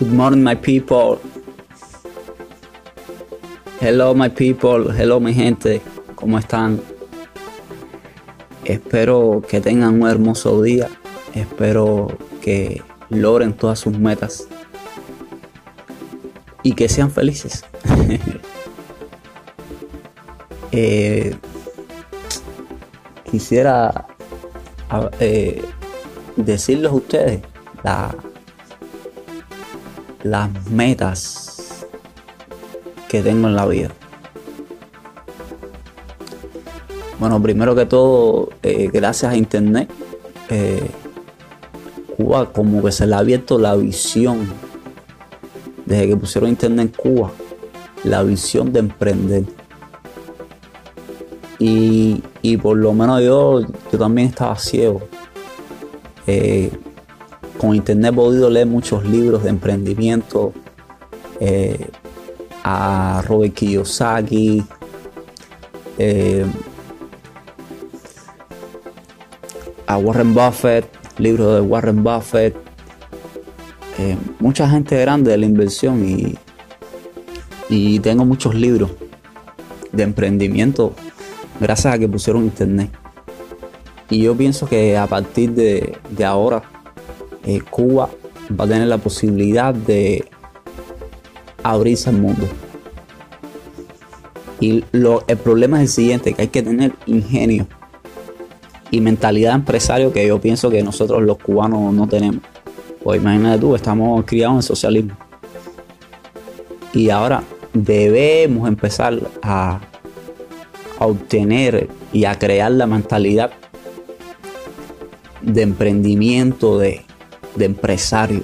Good morning, my people. Hello, my people. Hello, mi gente. ¿Cómo están? Espero que tengan un hermoso día. Espero que logren todas sus metas. Y que sean felices. Eh, quisiera eh, decirles a ustedes la, las metas que tengo en la vida. Bueno, primero que todo, eh, gracias a Internet, Cuba como que se le ha abierto la visión, desde que pusieron Internet en Cuba, la visión de emprender y, por lo menos yo, yo también estaba ciego. Eh, con internet he podido leer muchos libros de emprendimiento. Eh, a Robert Kiyosaki. Eh, a Warren Buffett, libros de Warren Buffett. mucha gente grande de la inversión y, y tengo muchos libros de emprendimiento gracias a que pusieron internet. Y yo pienso que a partir de, ahora, eh, Cuba va a tener la posibilidad de abrirse al mundo. Y lo, el problema es el siguiente, que hay que tener ingenio y mentalidad empresario que yo pienso que nosotros los cubanos no tenemos. Pues imagínate tú, estamos criados en socialismo. Y ahora debemos empezar a a obtener y a crear la mentalidad de emprendimiento, de, empresario.